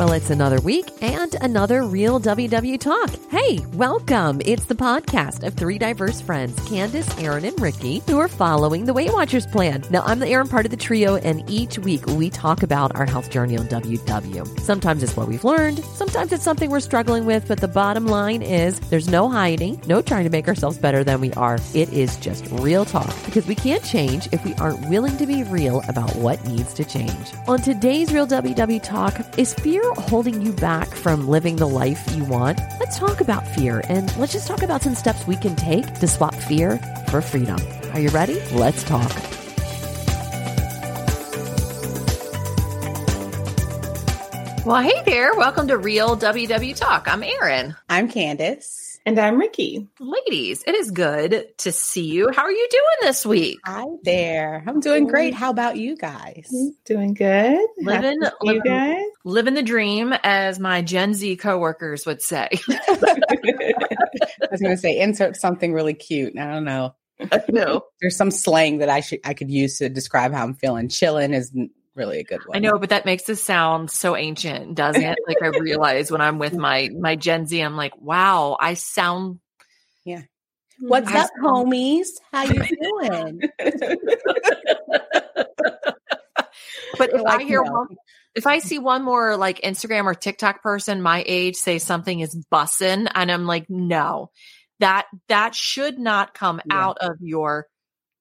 Well, it's another week and another real WW Talk. Hey, welcome. It's the podcast of three diverse friends, Candice, Erin, and Rikki, who are following the Weight Watchers plan. Now, I'm the Erin part of the trio, and each week we talk about our health journey on WW. Sometimes it's what we've learned, sometimes it's something we're struggling with, but the bottom line is there's no hiding, no trying to make ourselves better than we are. It is just real talk because we can't change if we aren't willing to be real about what needs to change. On today's Real WW Talk, is fear holding you back from living the life you want? Let's talk about fear and let's just talk about some steps we can take to swap fear for freedom. Are you ready? Let's talk. Well, hey there. Welcome to Real WW Talk. I'm Erin. I'm Candice. And I'm Rikki. Ladies, it is good to see you. How are you doing this week? Hi there. I'm doing great. How about you guys? Mm-hmm. Doing good. Living, you living, guys. living the dream, as my Gen Z coworkers would say. I was going to say insert something really cute. I don't know. no. There's some slang that I should I could use to describe how I'm feeling. Chilling is really a good one. I know, but that makes us sound so ancient, doesn't it? like I realize when I'm with my my Gen Z, I'm like, wow, I sound Yeah. Hmm, What's I up, homies? How you doing? But if Like, I hear no. one, if I see one more like Instagram or TikTok person my age say something is bussin', and I'm like, no, that that should not come Yeah. out of your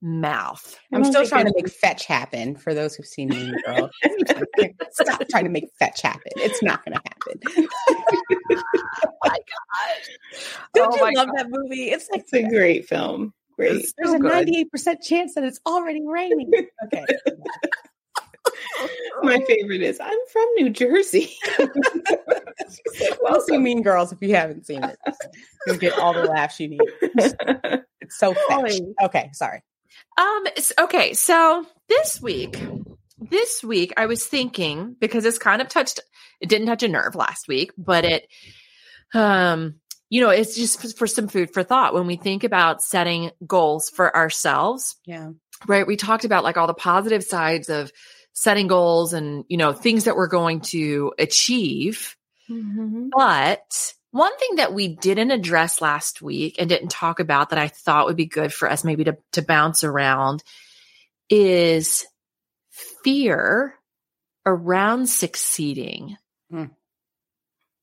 mouth. I'm still trying to make fetch happen for those who've seen Mean Girls. Stop trying to make fetch happen. It's not going to happen. Oh my God! Don't Oh you love that movie? It's like It's a great film. Great. It's there's so a good. 98% chance that it's already raining. Okay. My favorite is I'm from New Jersey. Well, see Mean Girls if you haven't seen it. You'll get all the laughs you need. It's so fetch. Okay, sorry. Um. Okay. So this week, this week, I was thinking because it's kind of touched. It didn't touch a nerve last week, but it, um, you know, it's just for some food for thought when we think about setting goals for ourselves. Yeah. Right. We talked about like all the positive sides of setting goals and you know things that we're going to achieve. But one thing that we didn't address last week and didn't talk about that I thought would be good for us maybe to, to bounce around is fear around succeeding. Hmm.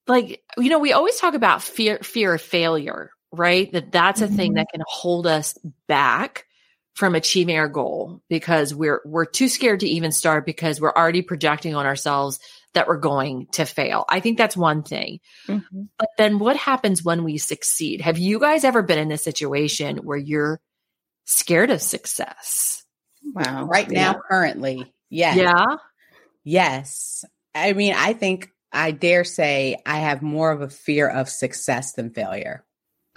Like, you know, we always talk about fear, fear of failure, right? That that's a thing Mhm. that can hold us back from achieving our goal because we're, we're too scared to even start because we're already projecting on ourselves that we're going to fail. I think that's one thing. Mhm. But then what happens when we succeed? Have you guys ever been in a situation where you're scared of success? Wow. Right Yeah. now, currently, yes. Yeah. Yes. I mean, I think I dare say I have more of a fear of success than failure.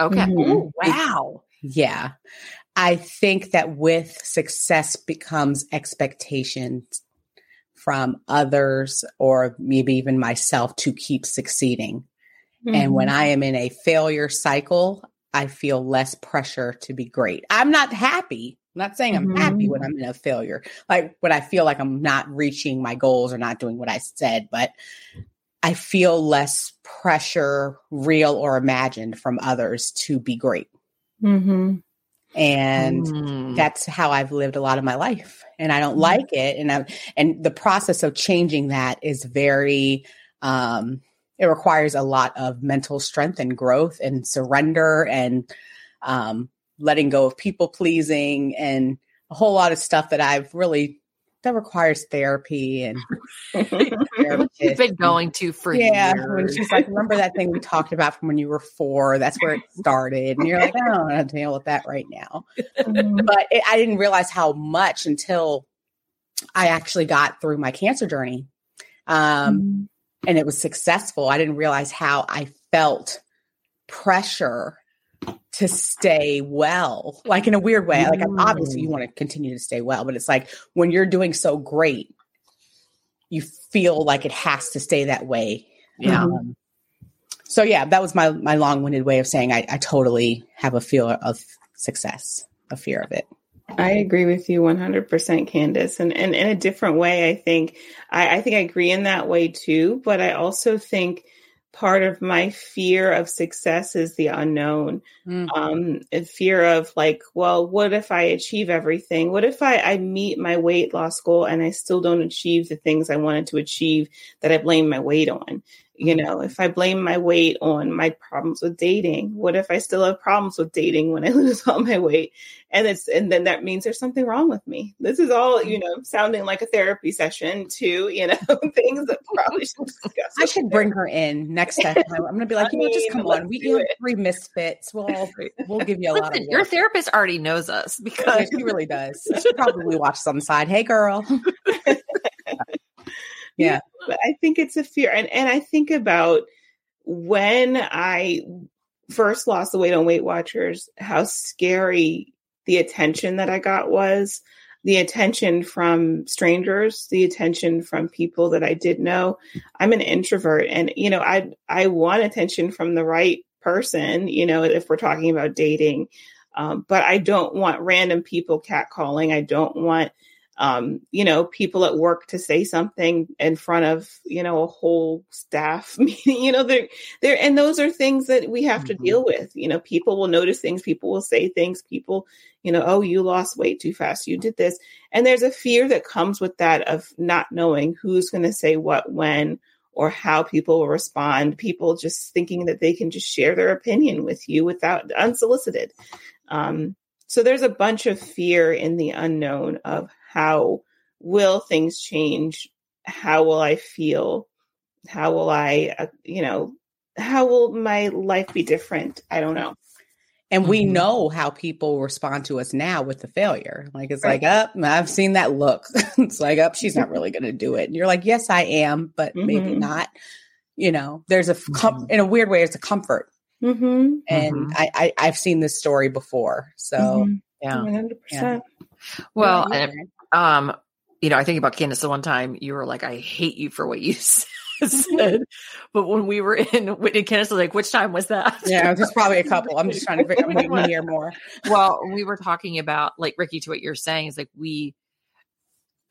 Okay. Mhm. Ooh, wow. Yeah. I think that with success becomes expectations from others or maybe even myself to keep succeeding. And when I am in a failure cycle, I feel less pressure to be great. I'm not happy. I'm not saying I'm happy when I'm in a failure, like when I feel like I'm not reaching my goals or not doing what I said, but I feel less pressure, real or imagined, from others to be great. hmm And Mm. that's how I've lived a lot of my life. And I don't like it. And I'm, and the process of changing that is very um it requires a lot of mental strength and growth and surrender and um letting go of people pleasing and a whole lot of stuff that I've really that requires therapy and You've been going to for yeah, when she's like, remember that thing we talked about from when you were four? That's where it started. And you're like, I don't want to deal with that right now. Mhm. But it, I didn't realize how much until I actually got through my cancer journey. Um, and it was successful. I didn't realize how I felt pressure to stay well, like in a weird way. Like, obviously, you want to continue to stay well, but it's like when you're doing so great, you feel like it has to stay that way. Yeah. Um, so yeah, that was my my long winded way of saying I, I totally have a fear of success, a fear of it. I agree with you 100%, Candice. And, and in a different way, I think, I, I think I agree in that way too. But I also think part of my fear of success is the unknown. Mm-hmm. Um, and fear of like, well, what if I achieve everything? What if I, I meet my weight loss goal and I still don't achieve the things I wanted to achieve that I blame my weight on? You know, if I blame my weight on my problems with dating, what if I still have problems with dating when I lose all my weight? And it's and then that means there's something wrong with me. This is all, you mm-hmm. know, sounding like a therapy session too, you know, things that probably should discuss. I should bring her in next time. I'm gonna be like, you know, just come on. We have three misfits. We'll all, we'll give you a Listen, lot of work. Your therapist already knows us because she really does. She probably watches on the side. Hey girl. Yeah. But i think it's a fear and, and i think about when i first lost the weight on weight watchers how scary the attention that i got was the attention from strangers the attention from people that i did know. I'm an introvert and you know i i want attention from the right person you know if we're talking about dating um, but i don't want random people catcalling. I don't want um, you know, people at work to say something in front of, you know, a whole staff meeting, you know, they're, they're, and those are things that we have mm-hmm. to deal with. You know, people will notice things, people will say things, people, you know, oh, you lost weight too fast, you did this. And there's a fear that comes with that of not knowing who's going to say what, when, or how people will respond. People just thinking that they can just share their opinion with you without unsolicited. Um, so there's a bunch of fear in the unknown of how will things change? How will I feel? How will I, uh, you know, how will my life be different? I don't know. And we mm-hmm. know how people respond to us now with the failure. Like it's right. like, up, oh, I've seen that look. it's like, up, oh, she's not really going to do it. And you're like, yes, I am, but mm-hmm. maybe not. You know, there's a com- mm-hmm. in a weird way, it's a comfort. Mm-hmm. And mm-hmm. I, I have seen this story before, so mm-hmm. yeah, 100%. Yeah. Well, um, you know, I think about Candice the one time you were like, I hate you for what you said. but when we were in Whitney, Candice was like, which time was that? Yeah, there's probably a couple. I'm just trying to figure out hear more. well, we were talking about like Rikki to what you're saying is like we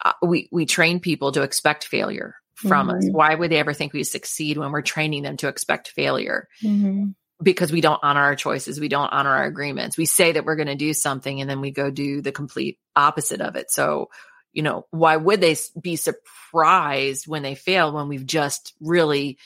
uh, we we train people to expect failure from mm-hmm. us. Why would they ever think we succeed when we're training them to expect failure? Mm-hmm because we don't honor our choices, we don't honor our agreements. We say that we're going to do something and then we go do the complete opposite of it. So, you know, why would they be surprised when they fail when we've just really,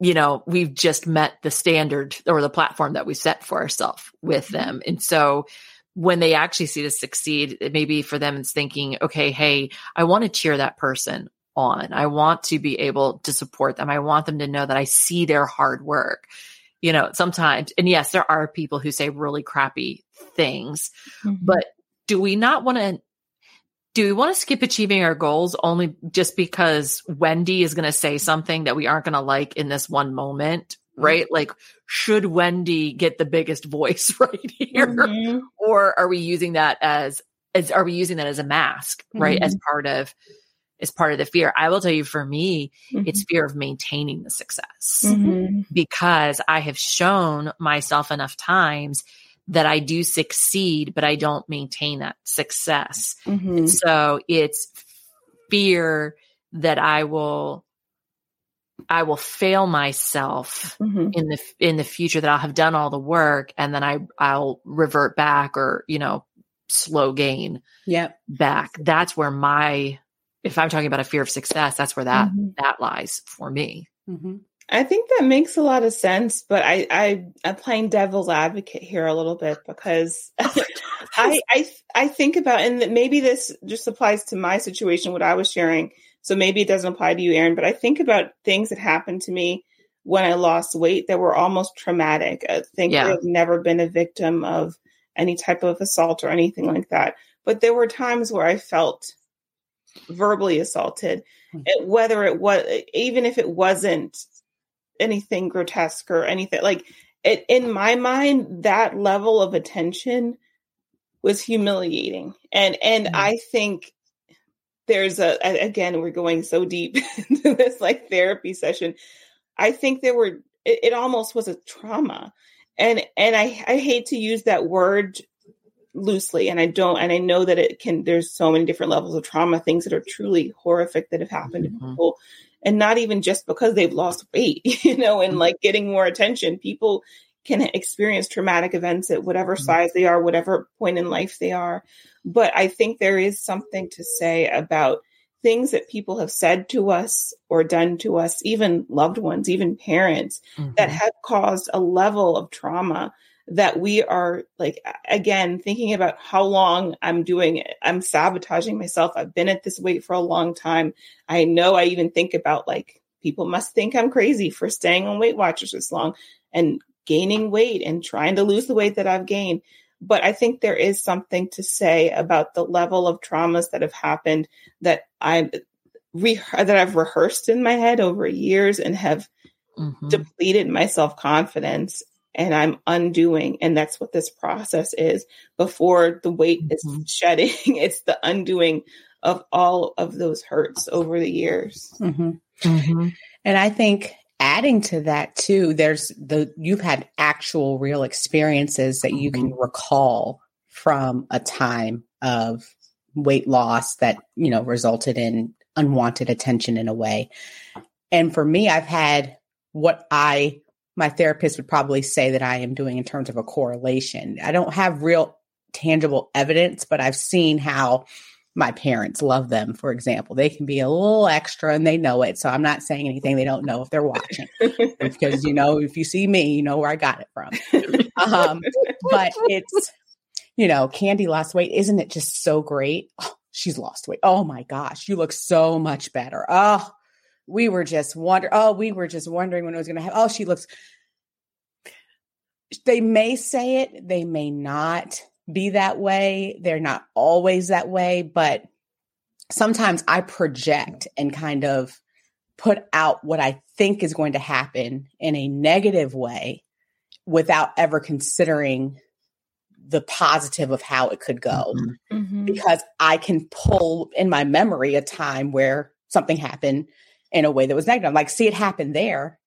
you know, we've just met the standard or the platform that we set for ourselves with mm-hmm. them. And so when they actually see us succeed, it may be for them it's thinking, okay, hey, I want to cheer that person on. I want to be able to support them. I want them to know that I see their hard work you know, sometimes, and yes, there are people who say really crappy things, mm-hmm. but do we not want to? Do we want to skip achieving our goals only just because Wendy is going to say something that we aren't going to like in this one moment? Right? Mm-hmm. Like, should Wendy get the biggest voice right here? Mm-hmm. Or are we using that as, as, are we using that as a mask, right? As mm-hmm. part of, is part of the fear. I will tell you for me, mm-hmm. it's fear of maintaining the success mm-hmm. because I have shown myself enough times that I do succeed, but I don't maintain that success. Mm-hmm. So it's fear that I will I will fail myself mm-hmm. in the in the future that I'll have done all the work and then I I'll revert back or you know slow gain yep. back. That's where my if I'm talking about a fear of success, that's where that mm-hmm. that lies for me. Mm-hmm. I think that makes a lot of sense, but I, I I'm playing devil's advocate here a little bit because I I I think about and maybe this just applies to my situation, what I was sharing. So maybe it doesn't apply to you, Erin, but I think about things that happened to me when I lost weight that were almost traumatic. I think yeah. I've never been a victim of any type of assault or anything like that. But there were times where I felt verbally assaulted, mm-hmm. whether it was even if it wasn't anything grotesque or anything like it in my mind that level of attention was humiliating and and mm-hmm. i think there's a again we're going so deep into this like therapy session i think there were it, it almost was a trauma and and i i hate to use that word loosely and I don't and I know that it can there's so many different levels of trauma things that are truly horrific that have happened mm-hmm. to people and not even just because they've lost weight you know and mm-hmm. like getting more attention people can experience traumatic events at whatever mm-hmm. size they are whatever point in life they are but I think there is something to say about things that people have said to us or done to us even loved ones even parents mm-hmm. that have caused a level of trauma that we are like again thinking about how long I'm doing it. I'm sabotaging myself. I've been at this weight for a long time. I know I even think about like people must think I'm crazy for staying on Weight Watchers this long and gaining weight and trying to lose the weight that I've gained. But I think there is something to say about the level of traumas that have happened that I re- that I've rehearsed in my head over years and have mm-hmm. depleted my self confidence and I'm undoing. And that's what this process is before the weight mm-hmm. is shedding. it's the undoing of all of those hurts over the years. Mm-hmm. Mm-hmm. And I think adding to that too, there's the, you've had actual real experiences that you can mm-hmm. recall from a time of weight loss that, you know, resulted in unwanted attention in a way. And for me, I've had what I my therapist would probably say that I am doing in terms of a correlation. I don't have real tangible evidence, but I've seen how my parents love them, for example. They can be a little extra and they know it. So I'm not saying anything they don't know if they're watching. because, you know, if you see me, you know where I got it from. um, but it's, you know, Candy lost weight. Isn't it just so great? Oh, she's lost weight. Oh my gosh, you look so much better. Oh, we were just wonder oh we were just wondering when it was going to happen oh she looks they may say it they may not be that way they're not always that way but sometimes i project and kind of put out what i think is going to happen in a negative way without ever considering the positive of how it could go mm-hmm. mm-hmm. because i can pull in my memory a time where something happened in a way that was negative. Like, see it happen there.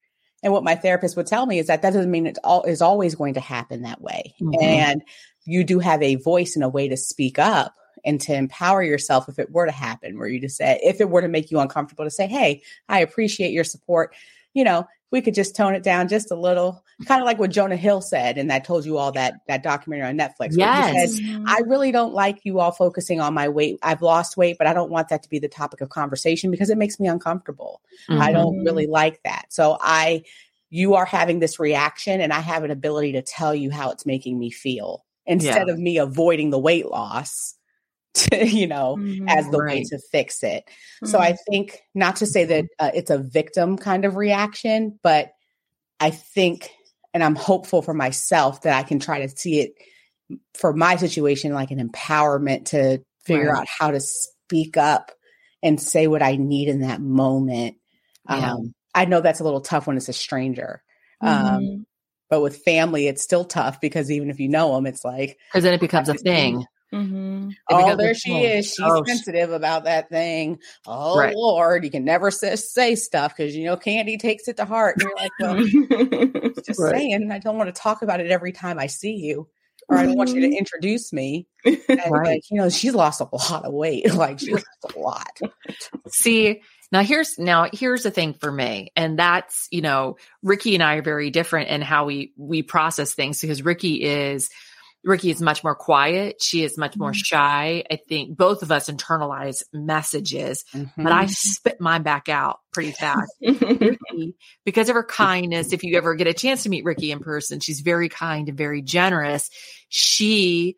And what my therapist would tell me is that that doesn't mean it all is always going to happen that way. Mm-hmm. And you do have a voice and a way to speak up and to empower yourself if it were to happen, where you just say, if it were to make you uncomfortable, to say, Hey, I appreciate your support. You know, we could just tone it down just a little, kind of like what Jonah Hill said, and that told you all that that documentary on Netflix. Yes, said, I really don't like you all focusing on my weight. I've lost weight, but I don't want that to be the topic of conversation because it makes me uncomfortable. Mm-hmm. I don't really like that. So I, you are having this reaction, and I have an ability to tell you how it's making me feel instead yeah. of me avoiding the weight loss. To, you know, mm-hmm, as the right. way to fix it. Mm-hmm. So I think not to say that uh, it's a victim kind of reaction, but I think, and I'm hopeful for myself that I can try to see it for my situation like an empowerment to figure right. out how to speak up and say what I need in that moment. Yeah. Um, I know that's a little tough when it's a stranger. Um, mm-hmm. Um, but with family, it's still tough because even if you know them, it's like because then it becomes a thing. Mm-hmm. Oh, there she is. She's oh, sensitive about that thing. Oh right. Lord, you can never say, say stuff because you know Candy takes it to heart. And you're like, well, just right. saying. I don't want to talk about it every time I see you, or I don't want you to mm-hmm. introduce me. And right. like, you know, she's lost a lot of weight. Like she lost a lot. See, now here's now here's the thing for me, and that's you know, Rikki and I are very different in how we we process things because Rikki is Rikki is much more quiet. She is much more mm-hmm. shy. I think both of us internalize messages, mm-hmm. but I mm-hmm. spit mine back out pretty fast. Rikki, because of her kindness, if you ever get a chance to meet Rikki in person, she's very kind and very generous. She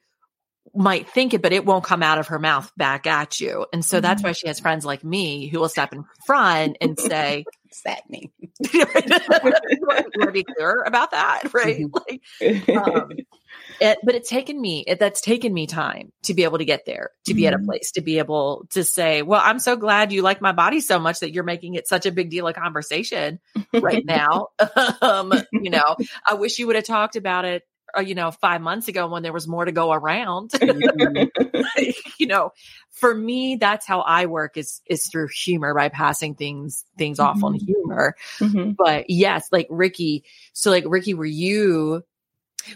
might think it, but it won't come out of her mouth back at you. And so mm-hmm. that's why she has friends like me who will step in front and say, that mean? you want to be clear about that, right? Mm-hmm. Like, um, it, but it's taken me, it, that's taken me time to be able to get there, to be mm-hmm. at a mm-hmm. place, to be able to say, well, I'm so glad you like my body so much that you're making it such a big deal of conversation right now. um, you know, I wish you would have talked about it uh, you know, five months ago when there was more to go around. you know, for me, that's how I work is is through humor by passing things things mm-hmm. off on mm-hmm. humor. Mm-hmm. But yes, like Rikki, so like Rikki, were you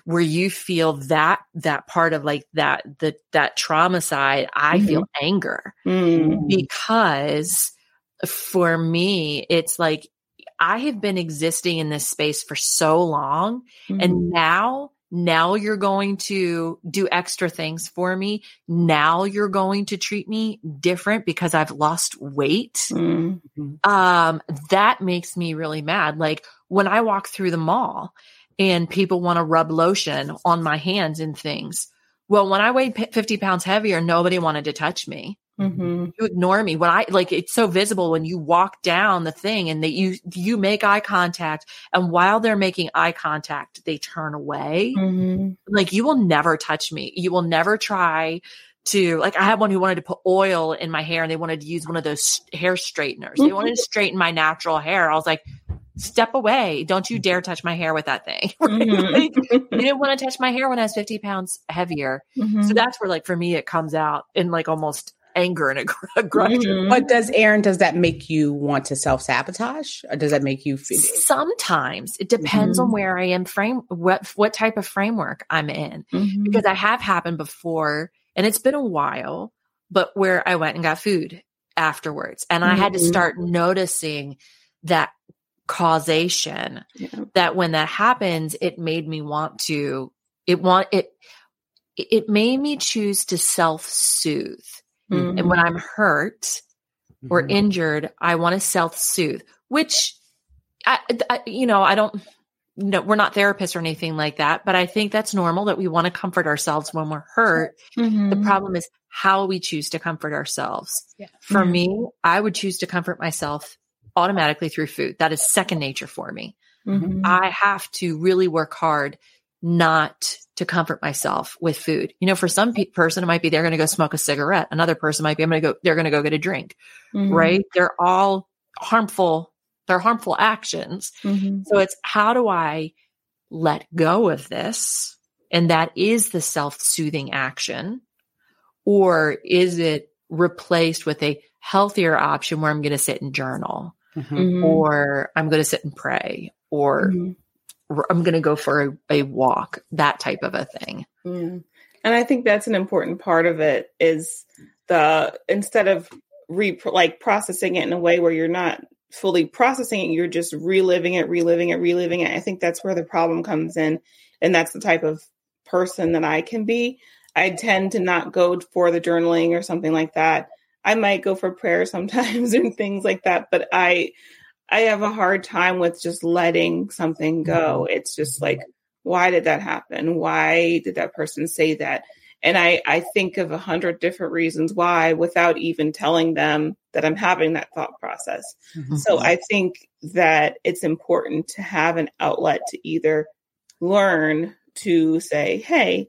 where you feel that that part of like that the that trauma side i mm-hmm. feel anger mm. because for me it's like i have been existing in this space for so long mm-hmm. and now now you're going to do extra things for me. Now you're going to treat me different because I've lost weight. Mm-hmm. Um, that makes me really mad. Like when I walk through the mall and people want to rub lotion on my hands and things. Well, when I weighed 50 pounds heavier, nobody wanted to touch me. Mm-hmm. You ignore me when I like it's so visible when you walk down the thing and that you you make eye contact and while they're making eye contact they turn away. Mm-hmm. Like you will never touch me. You will never try to like I had one who wanted to put oil in my hair and they wanted to use one of those hair straighteners. They wanted to straighten my natural hair. I was like, step away. Don't you dare touch my hair with that thing. Mm-hmm. like, you didn't want to touch my hair when I was 50 pounds heavier. Mm-hmm. So that's where like for me it comes out in like almost anger and aggression. Mm-hmm. But does Erin, does that make you want to self sabotage or does that make you feel? Sometimes it depends mm-hmm. on where I am frame, what, what type of framework I'm in, mm-hmm. because I have happened before and it's been a while, but where I went and got food afterwards and I had to mm-hmm. start noticing that causation yeah. that when that happens, it made me want to, it want it, it made me choose to self soothe Mm-hmm. And when I'm hurt or mm-hmm. injured, I want to self soothe, which I, I, you know, I don't, no, we're not therapists or anything like that, but I think that's normal that we want to comfort ourselves when we're hurt. Mm-hmm. The problem is how we choose to comfort ourselves. Yeah. For mm-hmm. me, I would choose to comfort myself automatically through food. That is second nature for me. Mm-hmm. I have to really work hard not to comfort myself with food. You know, for some pe- person, it might be they're going to go smoke a cigarette. Another person might be, I'm going to go, they're going to go get a drink, mm-hmm. right? They're all harmful. They're harmful actions. Mm-hmm. So it's how do I let go of this? And that is the self soothing action. Or is it replaced with a healthier option where I'm going to sit and journal mm-hmm. or I'm going to sit and pray or mm-hmm. I'm going to go for a, a, walk, that type of a thing. Mm. And I think that's an important part of it is the instead of re like processing it in a way where you're not fully processing it, you're just reliving it, reliving it, reliving it. I think that's where the problem comes in. And that's the type of person that I can be. I tend to not go for the journaling or something like that. I might go for prayer sometimes and things like that, but I I have a hard time with just letting something go. Mm-hmm. It's just like, why did that happen? Why did that person say that? And I, I think of a hundred different reasons why without even telling them that I'm having that thought process. Mm-hmm. So I think that it's important to have an outlet to either learn to say, Hey,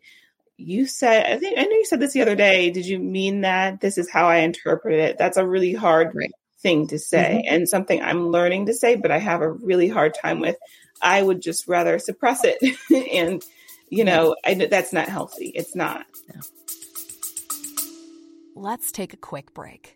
you said, I think, I know you said this the other day. Did you mean that? This is how I interpret it. That's a really hard right thing to say mm-hmm. and something I'm learning to say, but I have a really hard time with. I would just rather suppress it. and, you know, I, that's not healthy. It's not. Let's take a quick break.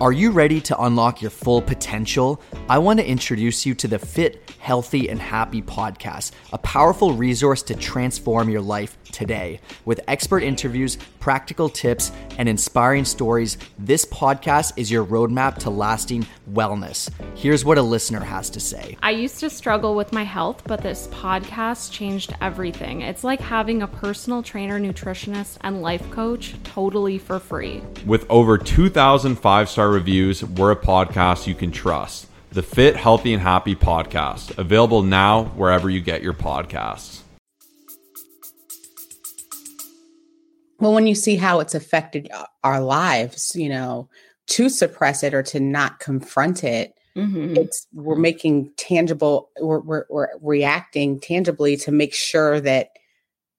Are you ready to unlock your full potential? I want to introduce you to the Fit, Healthy, and Happy podcast, a powerful resource to transform your life today. With expert interviews, practical tips, and inspiring stories, this podcast is your roadmap to lasting wellness. Here's what a listener has to say I used to struggle with my health, but this podcast changed everything. It's like having a personal trainer, nutritionist, and life coach totally for free. With over 2,000 five star reviews, we're a podcast you can trust. The Fit, Healthy, and Happy podcast, available now wherever you get your podcasts. Well when you see how it's affected uh, our lives you know to suppress it or to not confront it mm-hmm. it's we're making tangible we're, we're, we're reacting tangibly to make sure that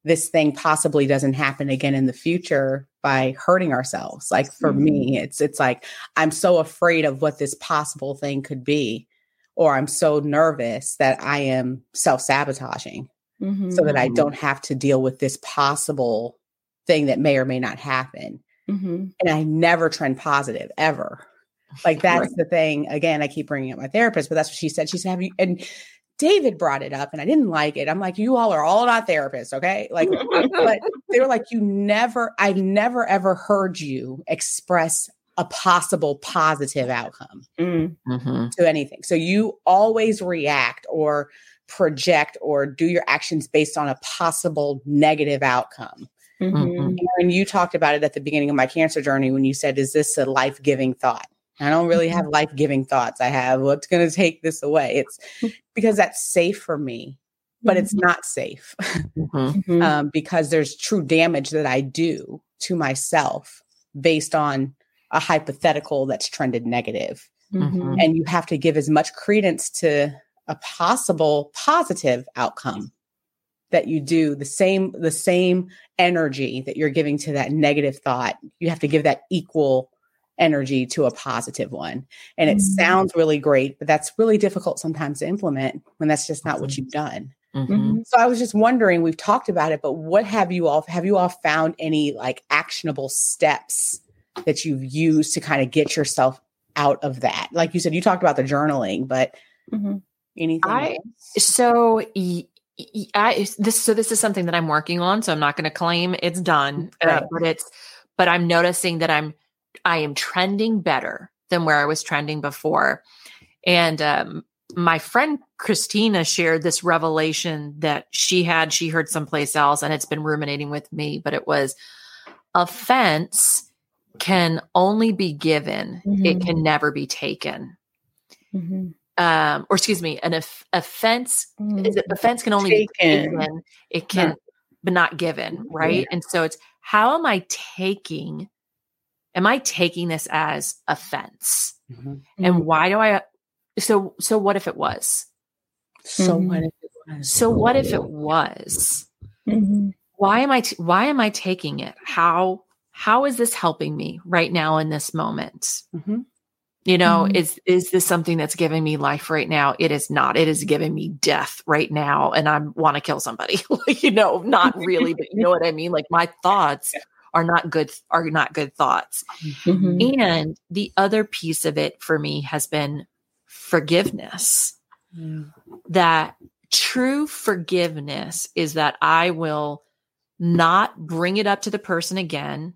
this thing possibly doesn't happen again in the future by hurting ourselves like for mm-hmm. me it's it's like i'm so afraid of what this possible thing could be or i'm so nervous that i am self-sabotaging mm-hmm. so that i mm-hmm. don't have to deal with this possible thing that may or may not happen. Mm-hmm. And I never trend positive ever. Like that's right. the thing. Again, I keep bringing up my therapist, but that's what she said. She said, "Have you?" And David brought it up and I didn't like it. I'm like, you all are all not therapists, okay? Like, but they were like, you never, I've never ever heard you express a possible positive outcome Mm. Mm-hmm. to anything. So you always react or project or do your actions based on a possible negative outcome. Mhm. And you talked about it at the beginning of my cancer journey when you said, Is this a life giving thought? I don't really have life giving thoughts. I have what's going to take this away. It's because that's safe for me, but it's not safe Mm-hmm. Mhm. um, because there's true damage that I do to myself based on a hypothetical that's trended negative. Mhm. And you have to give as much credence to a possible positive outcome that you do the same the same energy that you're giving to that negative thought you have to give that equal energy to a positive one and it Mhm. sounds really great but that's really difficult sometimes to implement when that's just not what you've done Mm-hmm. Mhm. so i was just wondering we've talked about it but what have you all have you all found any like actionable steps that you've used to kind of get yourself out of that like you said you talked about the journaling but Mhm. anything I- else? So y- y- I this so this is something that I'm working on. So I'm not going to claim it's done, uh, but it's but I'm noticing that I'm I am trending better than where I was trending before. And um, my friend Christina shared this revelation that she had. She heard someplace else, and it's been ruminating with me. But it was offense can only be given; it Mhm. can never be taken. Mhm. Um, or excuse me, an off- offense Mhm. is it offense can only be Taken. taken it can but not given right and so it's how am i taking am i taking this as offense Mhm. and why do i so so what if it was so Mhm. what if it was so what if it was Mhm. why am i t- why am i taking it how how is this helping me right now in this moment Mhm. You know Mhm. is is this something that's giving me life right now? It is not. It is giving me death right now and i want to kill somebody. You know not really but you know what i mean? Like my thoughts are not good are not good thoughts. Mhm. and the other piece of it for me has been forgiveness. Mm. that true forgiveness is that I will not bring it up to the person again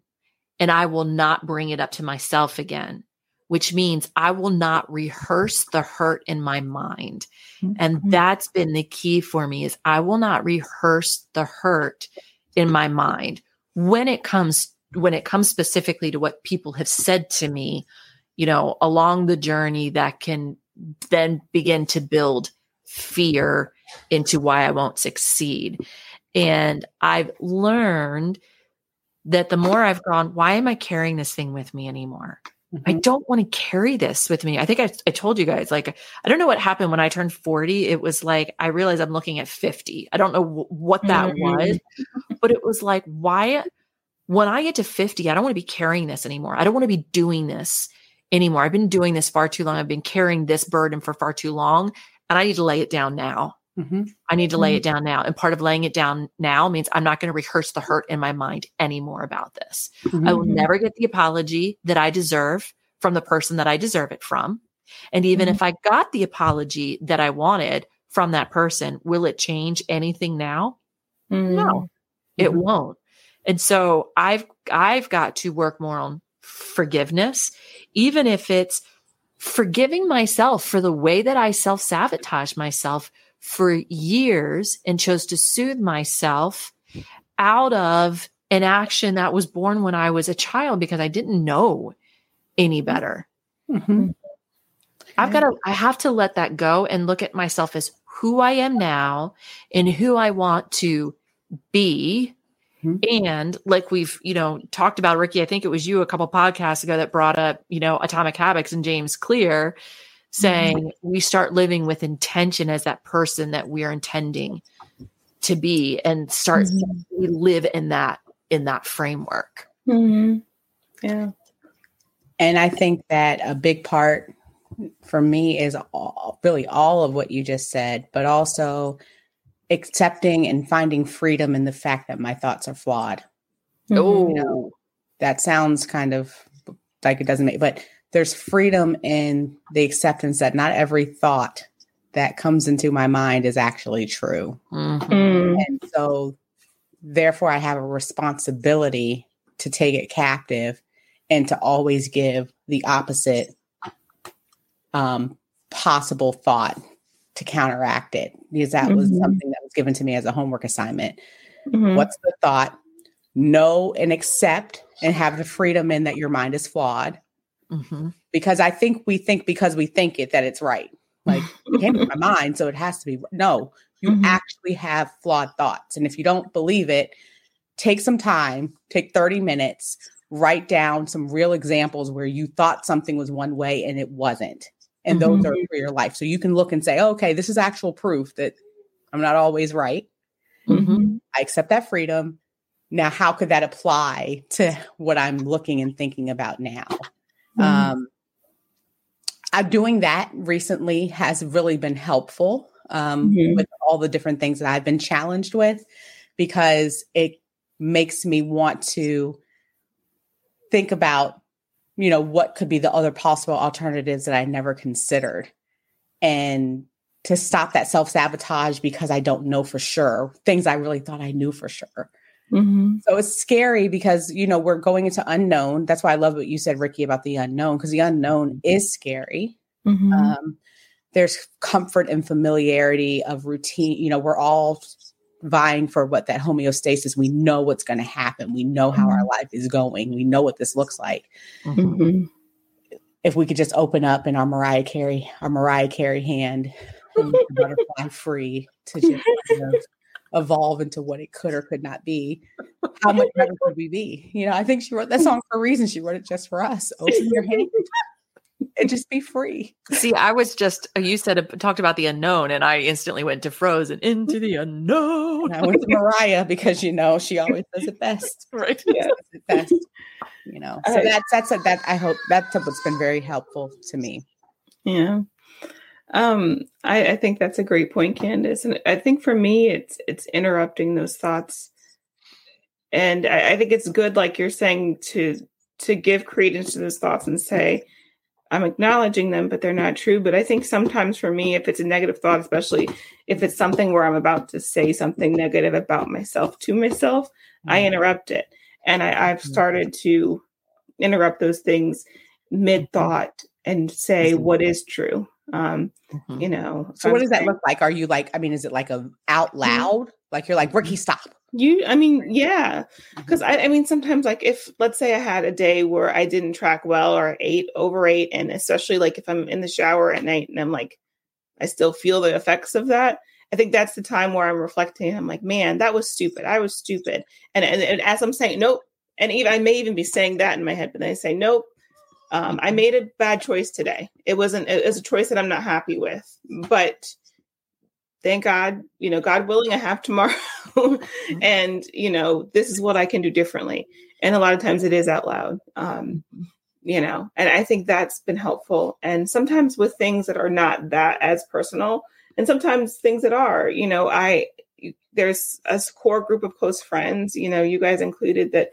and I will not bring it up to myself again, which means I will not rehearse the hurt in my mind. And mm-hmm. that's been the key for me is I will not rehearse the hurt in my mind when it comes when it comes specifically to what people have said to me, you know, along the journey that can then begin to build fear into why I won't succeed. And I've learned that the more I've gone, why am I carrying this thing with me anymore? I Mhm. don't want to carry this with me. I think I, I told you guys, like, I don't know what happened when I turned 40. It was like, I realized I'm looking at 50. I don't know w- what that Mhm. was, but it was like, why, when I get to 50, I don't want to be carrying this anymore. I don't want to be doing this anymore. I've been doing this far too long. I've been carrying this burden for far too long, and I need to lay it down now. Mhm. I need to lay it down now. And part of laying it down now means I'm not going to rehearse the hurt in my mind anymore about this. I will Mhm. never get the apology that I deserve from the person that I deserve it from. And even Mhm. if I got the apology that I wanted from that person, will it change anything now? No, it Mhm. won't. And so I've I've got to work more on forgiveness, even if it's forgiving myself for the way that I self-sabotage myself for years and chose to soothe myself out of an action that was born when I was a child because I didn't know any better. Mhm. I've got to, I have to let that go and look at myself as who I am now and who I want to be. Mhm. And like we've, you know, talked about, Rikki, I think it was you a couple podcasts ago that brought up, you know, Atomic Habits and James Clear saying we start living with intention as that person that we're intending to be and start Mhm. we live in that in that framework. Mhm. Yeah. And I think that a big part for me is all, really all of what you just said, but also accepting and finding freedom in the fact that my thoughts are flawed. Oh, You know, that sounds kind of like it doesn't make, but there's freedom in the acceptance that not every thought that comes into my mind is actually true. Mhm. Mm. And so, therefore, I have a responsibility to take it captive and to always give the opposite um, possible thought to counteract it, because that was Mhm. something that was given to me as a homework assignment. Mhm. What's the thought? Know and accept and have the freedom in that your mind is flawed. Mhm. Because I think we think because we think it that it's right. Like it came to my mind, so it has to be. No, you Mhm. actually have flawed thoughts. And if you don't believe it, take some time, take 30 minutes, write down some real examples where you thought something was one way and it wasn't. And those are for your life. So you can look and say, okay, this is actual proof that I'm not always right. Mhm. I accept that freedom. Now, how could that apply to what I'm looking and thinking about now? Mhm. Um, I'm doing that recently has really been helpful um, Mhm. with all the different things that I've been challenged with because it makes me want to think about, you know, what could be the other possible alternatives that I never considered and to stop that self sabotage because I don't know for sure things I really thought I knew for sure. Mhm. So it's scary because, you know, we're going into unknown. That's why I love what you said, Rikki, about the unknown, because the unknown is scary. Mhm. Um, there's comfort and familiarity of routine. You know, we're all vying for what that homeostasis. We know what's going to happen. We know how our life is going. We know what this looks like. Mhm. Mhm. If we could just open up in our Mariah Carey, our Mariah Carey hand, and butterfly free to just kind of evolve into what it could or could not be, how much better could we be? You know, I think she wrote that song for a reason. She wrote it just for us. Open your hand and just be free. See, I was just you said talked about the unknown, and I instantly went to Frozen into the unknown. And I went to Mariah because you know she always does it best. Right. She does it best. You know, so I- that's that's a, that I hope that's what's been very helpful to me. Yeah. Um, I, I think that's a great point, Candice. And I think for me it's it's interrupting those thoughts. And I, I think it's good, like you're saying, to to give credence to those thoughts and say, I'm acknowledging them, but they're not true. But I think sometimes for me, if it's a negative thought, especially if it's something where I'm about to say something negative about myself to myself, I mm-hmm. interrupt it. And I, I've mm-hmm. started to interrupt those things mm-hmm. mid thought and say what is true. Um, Mhm. you know. So what I'm does that look like? Are you like? I mean, is it like a out loud? Like you're like Rikki, stop. You, I mean, yeah, because I, I mean, sometimes like if let's say I had a day where I didn't track well or ate overate, and especially like if I'm in the shower at night and I'm like, I still feel the effects of that. I think that's the time where I'm reflecting. I'm like, man, that was stupid. I was stupid. And and, and as I'm saying, nope. And even I may even be saying that in my head, but then I say, nope. Um, I made a bad choice today. It wasn't. It was a choice that I'm not happy with. But thank God, you know, God willing, I have tomorrow. and, you know, this is what I can do differently. And a lot of times it is out loud. Um, you know, and I think that's been helpful. And sometimes with things that are not that as personal, and sometimes things that are, you know, I there's a core group of close friends, you know, you guys included that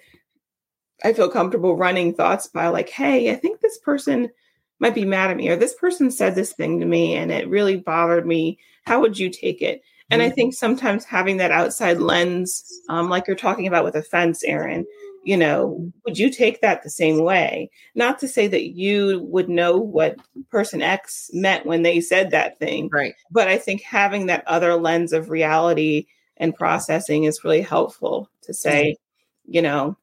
I feel comfortable running thoughts by like, hey, I think this person might be mad at me, or this person said this thing to me and it really bothered me. How would you take it? And I think sometimes having that outside lens, um, like you're talking about with offense, Erin, you know, would you take that the same way? Not to say that you would know what person X meant when they said that thing, Right. but I think having that other lens of reality and processing is really helpful to say, you know,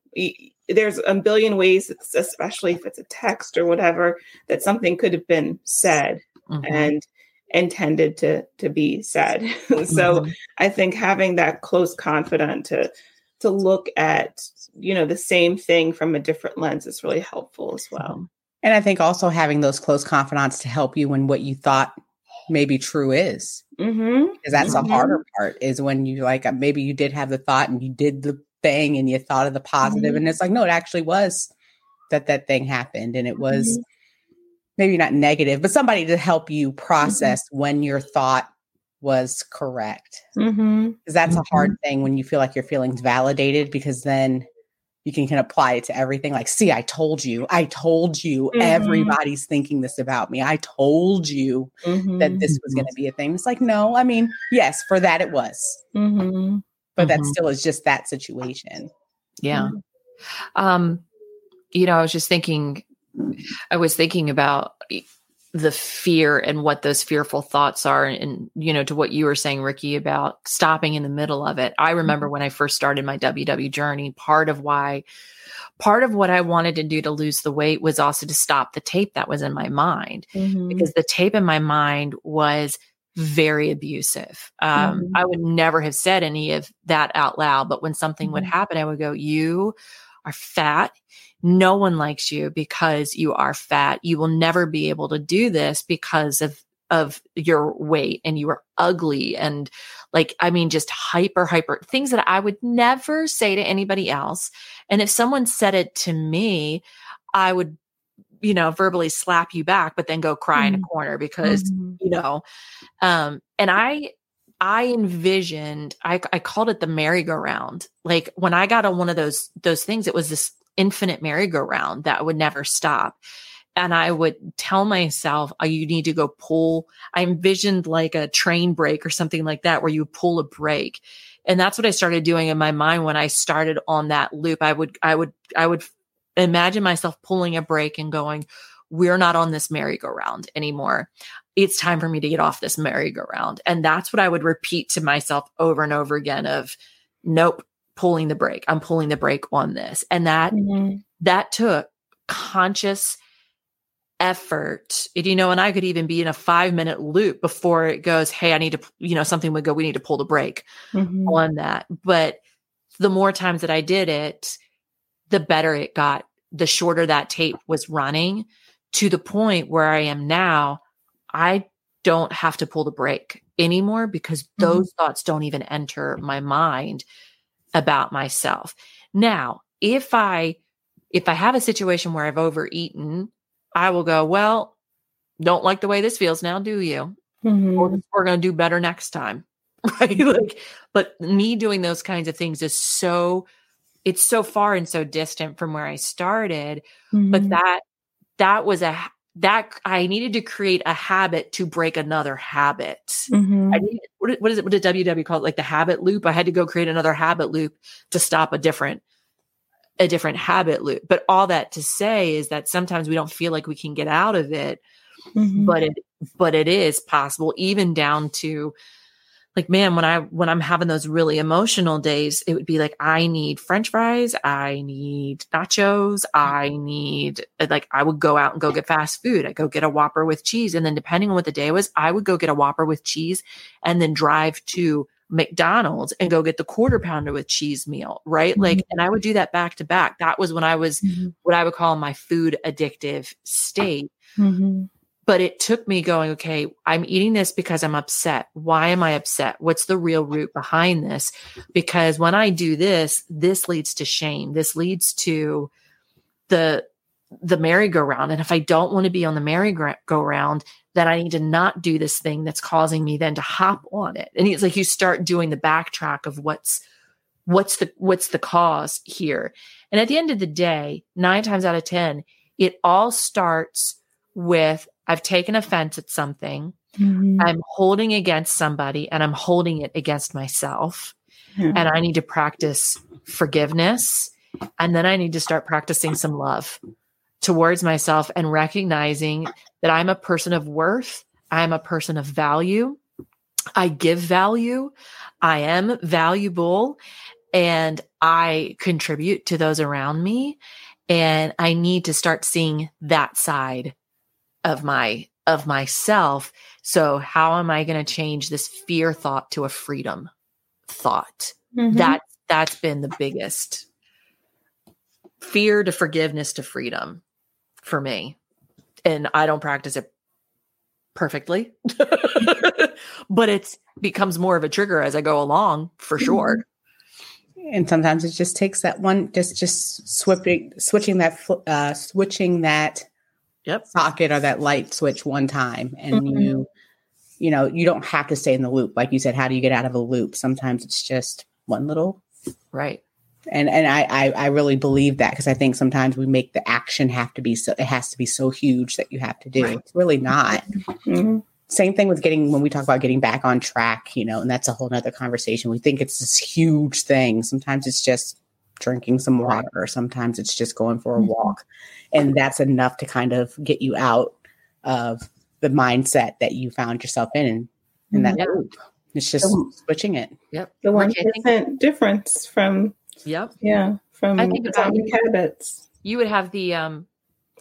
there's a billion ways, especially if it's a text or whatever, that something could have been said Mhm. and intended to to be said. so Mhm. I think having that close confidant to to look at you know the same thing from a different lens is really helpful as well. And I think also having those close confidants to help you when what you thought maybe true is. Mm-hmm. Because that's Mhm. the harder part is when you like uh, maybe you did have the thought and you did the thing and you thought of the positive Mhm. and it's like no it actually was that that thing happened and it was Mm-hmm. Maybe not negative but somebody to help Mm-hmm. you process when your thought was correct Mm-hmm. because that's a hard thing when you feel like your feelings validated because then you can, can apply it to everything. Like, see, I told you, I told you, mm-hmm. everybody's thinking this about me. I told you mm-hmm. that this was going to be a thing. It's like, no, I mean, yes, for that it was. Mm-hmm. But that mm-hmm. still is just that situation. Yeah. Um, you know, I was just thinking, I was thinking about the fear and what those fearful thoughts are and, and, you know to what you were saying Rikki about stopping in the middle of it i remember mm-hmm. when i first started my ww journey part of why part of what i wanted to do to lose the weight was also to stop the tape that was in my mind mm-hmm. because the tape in my mind was very abusive um, mm-hmm. i would never have said any of that out loud but when something would mm-hmm. happen i would go you are fat no one likes you because you are fat. You will never be able to do this because of of your weight and you are ugly and like I mean just hyper hyper things that I would never say to anybody else. And if someone said it to me, I would you know verbally slap you back but then go cry mm-hmm. in a mm-hmm. corner because mm-hmm. you know um and I I envisioned I I called it the merry-go-round. Like when I got on one of those those things it was this infinite merry-go-round that would never stop. And I would tell myself, oh, you need to go pull. I envisioned like a train brake or something like that where you pull a brake. And that's what I started doing in my mind when I started on that loop. I would, I would, I would imagine myself pulling a brake and going, we're not on this merry-go-round anymore. It's time for me to get off this merry-go-round. And that's what I would repeat to myself over and over again of, nope, pulling the brake. I'm pulling the brake on this. And that mm-hmm. that took conscious effort. You know, and I could even be in a five minute loop before it goes, Hey, I need to, you know, something would go, we need to pull the brake mm-hmm. on that. But the more times that I did it, the better it got, the shorter that tape was running to the point where I am now. I don't have to pull the brake anymore because mm-hmm. those mm-hmm. thoughts don't even enter my mind about myself. Now, if I if I have a situation where I've overeaten, I will go, well, don't like the way this feels now, do you? Mm-hmm. We're, we're going to do better next time. Right. like, but me doing those kinds of things is so, it's so far and so distant from where I started. Mm-hmm. But that, that was a, that I needed to create a habit to break another habit. Mm-hmm. I needed, what, what is it? What did WW call it? Like the habit loop. I had to go create another habit loop to stop a different, a different habit loop. But all that to say is that sometimes we don't feel like we can get out of it, mm-hmm. but it, but it is possible, even down to like man when i when i'm having those really emotional days it would be like i need french fries i need nachos i need like i would go out and go get fast food i go get a whopper with cheese and then depending on what the day was i would go get a whopper with cheese and then drive to McDonald's and go get the quarter pounder with cheese meal, right? Mm-hmm. Like, and I would do that back to back. That was when I was mm-hmm. what I would call my food addictive state. Mm-hmm but it took me going, okay, I'm eating this because I'm upset. Why am I upset? What's the real root behind this? Because when I do this, this leads to shame. This leads to the the merry-go-round. And if I don't want to be on the merry-go-round, then I need to not do this thing that's causing me then to hop on it. And it's like you start doing the backtrack of what's what's the what's the cause here. And at the end of the day, nine times out of ten, it all starts with I've taken offense at something. Mm-hmm. I'm holding against somebody and I'm holding it against myself. Mm-hmm. And I need to practice forgiveness. And then I need to start practicing some love towards myself and recognizing that I'm a person of worth. I'm a person of value. I give value. I am valuable and I contribute to those around me. And I need to start seeing that side of my of myself so how am i going to change this fear thought to a freedom thought mm-hmm. that that's been the biggest fear to forgiveness to freedom for me and i don't practice it perfectly but it's becomes more of a trigger as i go along for mm-hmm. sure and sometimes it just takes that one just just switching switching that uh switching that yep. socket or that light switch one time and mm-hmm. you you know you don't have to stay in the loop like you said how do you get out of a loop sometimes it's just one little right and and I I, I really believe that because I think sometimes we make the action have to be so it has to be so huge that you have to do. Right. It's really not. Mm-hmm. Same thing with getting when we talk about getting back on track, you know, and that's a whole nother conversation. We think it's this huge thing. Sometimes it's just drinking some water, or sometimes it's just going for a mm-hmm. walk, and that's enough to kind of get you out of the mindset that you found yourself in in, in that mm-hmm. loop. It's just switching it. Yep. The one percent difference from Yep. Yeah. From I think atomic habits. You would have the um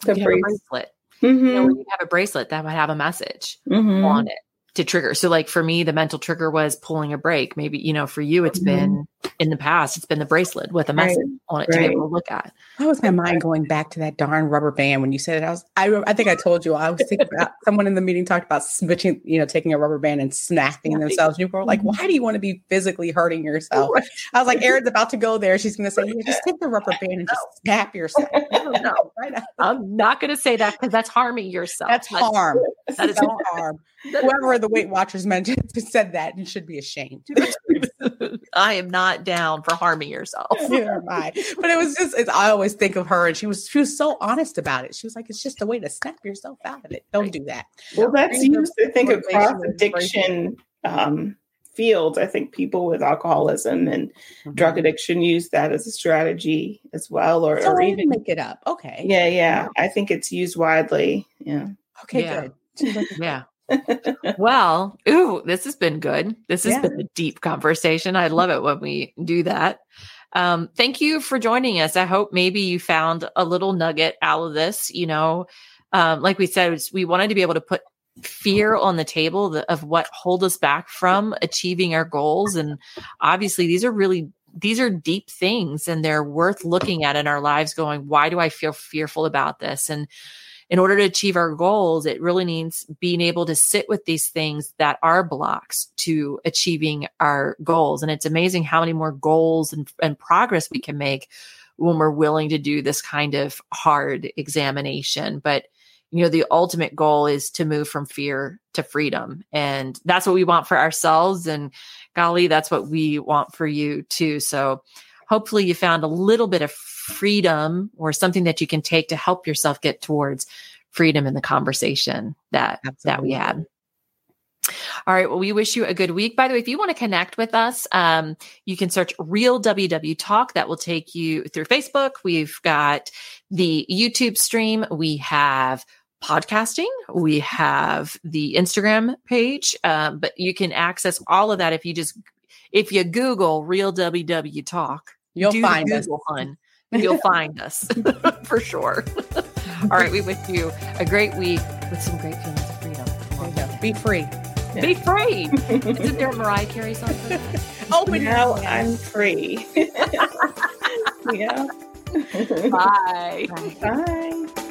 the bracelet. Mm-hmm. You know, you have a bracelet that would have a message mm-hmm. on it to trigger. So like for me, the mental trigger was pulling a brake. Maybe, you know, for you, it's mm-hmm. been in the past, it's been the bracelet with a message right. on it right. to be able to look at. How was my mind going back to that darn rubber band when you said it? I was, I, I think I told you, I was thinking about someone in the meeting talked about switching, you know, taking a rubber band and snapping themselves. You were like, mm-hmm. why do you want to be physically hurting yourself? I was like, Erin's about to go there. She's going to say, yeah, just take the rubber band and just snap yourself. No, no, I'm not going to say that because that's harming yourself. That's, that's harm. That is harm. Whoever the Weight Watchers mentioned said that and should be ashamed. I am not down for harming yourself. Neither am I. But it was just, I always think of her and she was, she was so honest about it. She was like, it's just a way to snap yourself out of it. Don't do that. Well, that's used, I think, across addiction um, fields. I think people with alcoholism and mm-hmm. drug addiction use that as a strategy as well, or, so or even make it up. Okay. Yeah, yeah. I think it's used widely. Yeah. Okay, yeah. good. yeah well, ooh, this has been good. This has yeah. been a deep conversation. I love it when we do that. Um, thank you for joining us. I hope maybe you found a little nugget out of this. You know, um, like we said, we wanted to be able to put fear on the table of what hold us back from achieving our goals. And obviously, these are really these are deep things and they're worth looking at in our lives going why do i feel fearful about this and in order to achieve our goals, it really means being able to sit with these things that are blocks to achieving our goals. And it's amazing how many more goals and, and progress we can make when we're willing to do this kind of hard examination. But you know, the ultimate goal is to move from fear to freedom. And that's what we want for ourselves. And golly, that's what we want for you too. So hopefully you found a little bit of freedom or something that you can take to help yourself get towards freedom in the conversation that Absolutely. that we had. All right. Well, we wish you a good week. By the way, if you want to connect with us, um, you can search Real WW Talk. That will take you through Facebook. We've got the YouTube stream. We have podcasting. We have the Instagram page. Um, but you can access all of that if you just if you Google Real WW Talk. You'll find us. Hunt, you'll find us for sure. All right. We wish you a great week with some great feelings of freedom. Be free. Yeah. Be free. Isn't there a Mariah Carey song for that? Open now I'm free. yeah. Bye. Bye. Bye.